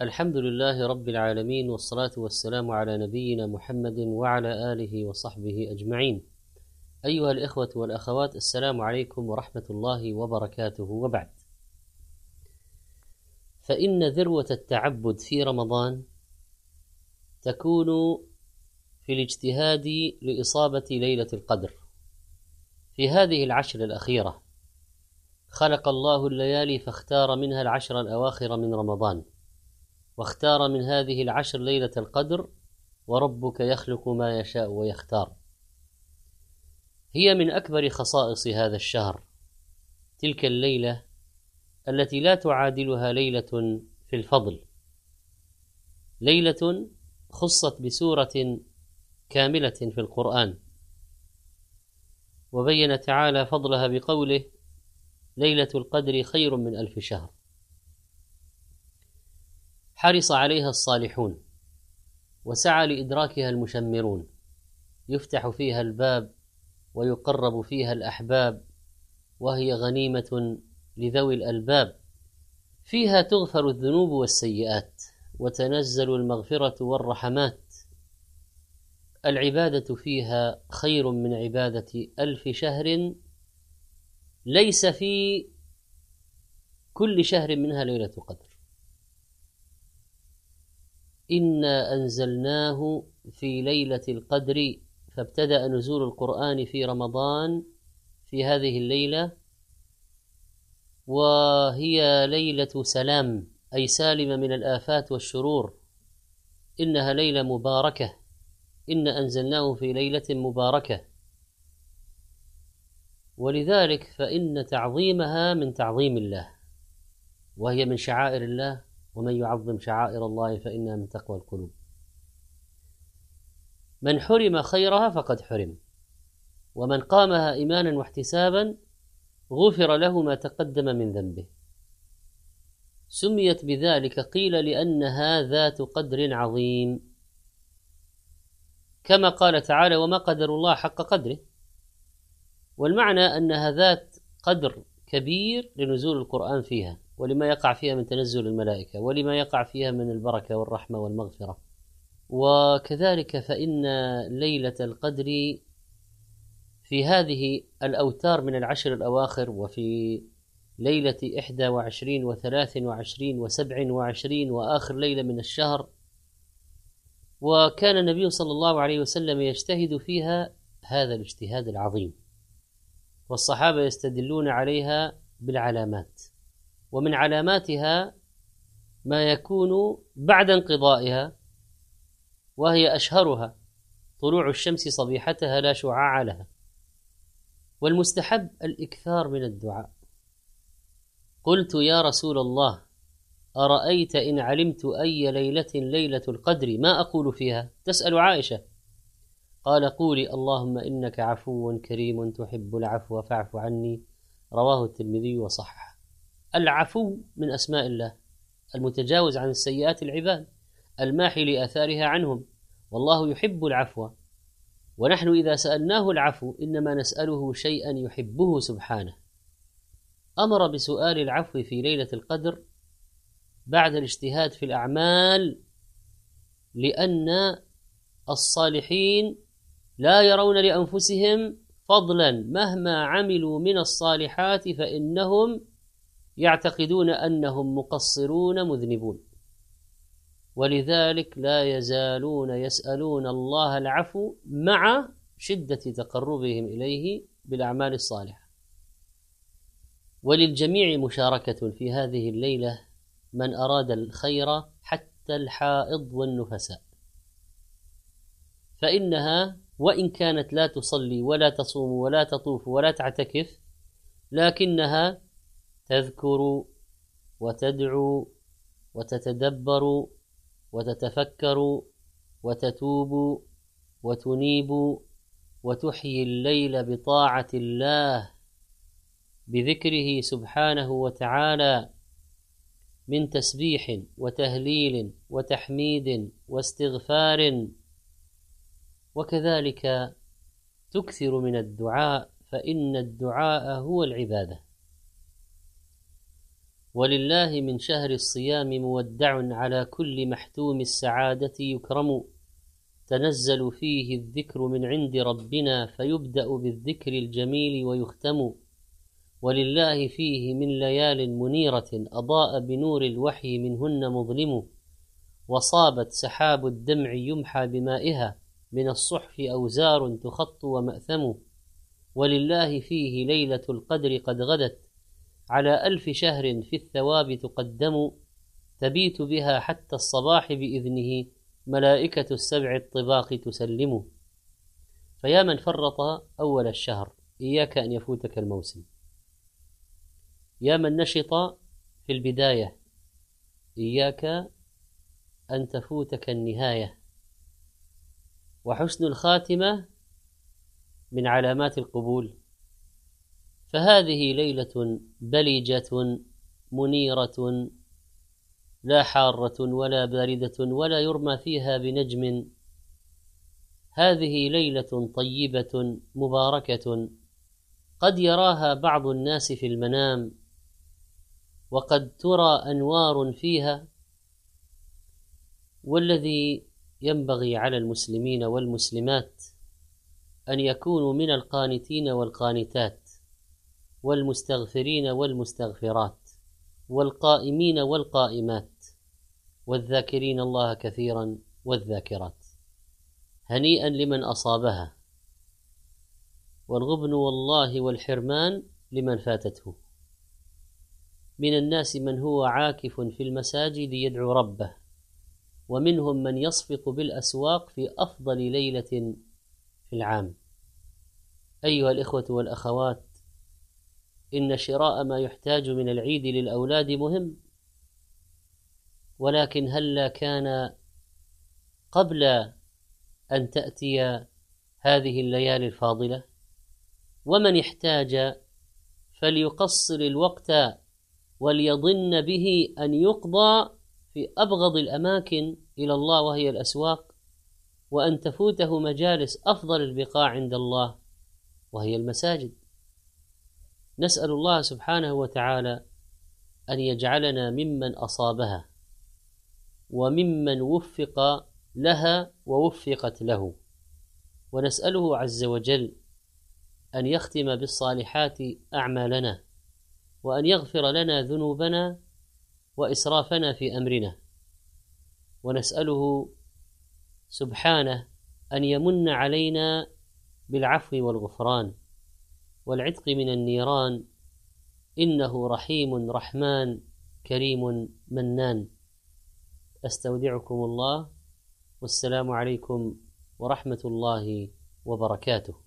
الحمد لله رب العالمين والصلاة والسلام على نبينا محمد وعلى آله وصحبه أجمعين. أيها الإخوة والأخوات السلام عليكم ورحمة الله وبركاته وبعد. فإن ذروة التعبد في رمضان تكون في الاجتهاد لإصابة ليلة القدر. في هذه العشر الأخيرة خلق الله الليالي فاختار منها العشر الأواخر من رمضان. واختار من هذه العشر ليلة القدر وربك يخلق ما يشاء ويختار. هي من أكبر خصائص هذا الشهر. تلك الليلة التي لا تعادلها ليلة في الفضل. ليلة خصت بسورة كاملة في القرآن. وبين تعالى فضلها بقوله ليلة القدر خير من ألف شهر. حرص عليها الصالحون وسعى لإدراكها المشمرون. يفتح فيها الباب ويقرب فيها الأحباب وهي غنيمة لذوي الألباب. فيها تغفر الذنوب والسيئات وتنزل المغفرة والرحمات. العبادة فيها خير من عبادة ألف شهر. ليس في كل شهر منها ليلة قدر. إنا أنزلناه في ليلة القدر فابتدأ نزول القرآن في رمضان في هذه الليلة وهي ليلة سلام أي سالمة من الآفات والشرور. إنها ليلة مباركة. إن أنزلناه في ليلة مباركة. ولذلك فإن تعظيمها من تعظيم الله وهي من شعائر الله. ومن يعظم شعائر الله فإنها من تقوى القلوب. من حرم خيرها فقد حرم ومن قامها إيمانا واحتسابا غفر له ما تقدم من ذنبه. سميت بذلك قيل لأنها ذات قدر عظيم. كما قال تعالى وما قدر الله حق قدره والمعنى أنها ذات قدر كبير لنزول القرآن فيها. ولما يقع فيها من تنزل الملائكة ولما يقع فيها من البركة والرحمة والمغفرة. وكذلك فإن ليلة القدر في هذه الأوتار من العشر الأواخر وفي ليلة إحدى وعشرين وثلاث وعشرين وسبع وعشرين وآخر ليلة من الشهر وكان النبي صلى الله عليه وسلم يجتهد فيها هذا الاجتهاد العظيم. والصحابة يستدلون عليها بالعلامات. ومن علاماتها ما يكون بعد انقضائها وهي أشهرها طلوع الشمس صبيحتها لا شعاع لها. والمستحب الإكثار من الدعاء. قلت يا رسول الله أرأيت إن علمت أي ليلة ليلة القدر؟ ما أقول فيها؟ تسأل عائشة. قال قولي اللهم إنك عفو كريم تحب العفو فاعف عني. رواه الترمذي وصححه. العفو من أسماء الله المتجاوز عن السيئات العباد الماحي لآثارها عنهم والله يحب العفو. ونحن إذا سألناه العفو إنما نسأله شيئا يحبه سبحانه. أمر بسؤال العفو في ليلة القدر بعد الاجتهاد في الأعمال لأن الصالحين لا يرون لأنفسهم فضلا مهما عملوا من الصالحات فإنهم يعتقدون أنهم مقصرون مذنبون. ولذلك لا يزالون يسألون الله العفو مع شدة تقربهم إليه بالأعمال الصالحة. وللجميع مشاركة في هذه الليلة من أراد الخير حتى الحائض والنفساء. فإنها وإن كانت لا تصلي ولا تصوم ولا تطوف ولا تعتكف لكنها تذكر وتدعو وتتدبر وتتفكر وتتوب وتنيب وتحيي الليل بطاعة الله بذكره سبحانه وتعالى من تسبيح وتهليل وتحميد واستغفار وكذلك تكثر من الدعاء فإن الدعاء هو العبادة. ولله من شهر الصيام مودع على كل محتوم السعادة يكرم. تنزل فيه الذكر من عند ربنا فيبدأ بالذكر الجميل ويختم. ولله فيه من ليال منيرة أضاء بنور الوحي منهن مظلم. وصابت سحاب الدمع يمحى بمائها من الصحف أوزار تخط ومأثم. ولله فيه ليلة القدر قد غدت على ألف شهر في الثواب تقدم تبيت بها حتى الصباح بإذنه ملائكة السبع الطباق تسلم. فيا من فرط أول الشهر إياك أن يفوتك الموسم. يا من نشط في البداية إياك أن تفوتك النهاية. وحسن الخاتمة من علامات القبول. فهذه ليلة بلجة منيرة لا حارة ولا باردة ولا يرمى فيها بنجم. هذه ليلة طيبة مباركة قد يراها بعض الناس في المنام وقد ترى أنوار فيها. والذي ينبغي على المسلمين والمسلمات أن يكونوا من القانتين والقانتات. والمستغفرين والمستغفرات والقائمين والقائمات والذاكرين الله كثيرا والذاكرات. هنيئا لمن أصابها. والغبن والله والحرمان لمن فاتته. من الناس من هو عاكف في المساجد يدعو ربه ومنهم من يصفق بالأسواق في أفضل ليلة في العام. أيها الإخوة والأخوات إن شراء ما يحتاج من العيد للأولاد مهم ولكن هلا كان قبل أن تأتي هذه الليالي الفاضلة؟ ومن احتاج فليقصر الوقت وليظن به أن يقضى في أبغض الأماكن إلى الله وهي الأسواق وأن تفوته مجالس أفضل البقاع عند الله وهي المساجد. نسأل الله سبحانه وتعالى أن يجعلنا ممن أصابها وممن وفق لها ووفقت له. ونسأله عز وجل أن يختم بالصالحات أعمالنا وأن يغفر لنا ذنوبنا وإسرافنا في أمرنا. ونسأله سبحانه أن يمن علينا بالعفو والغفران. والعتق من النيران إنه رحيم رحمن كريم منان. أستودعكم الله والسلام عليكم ورحمة الله وبركاته.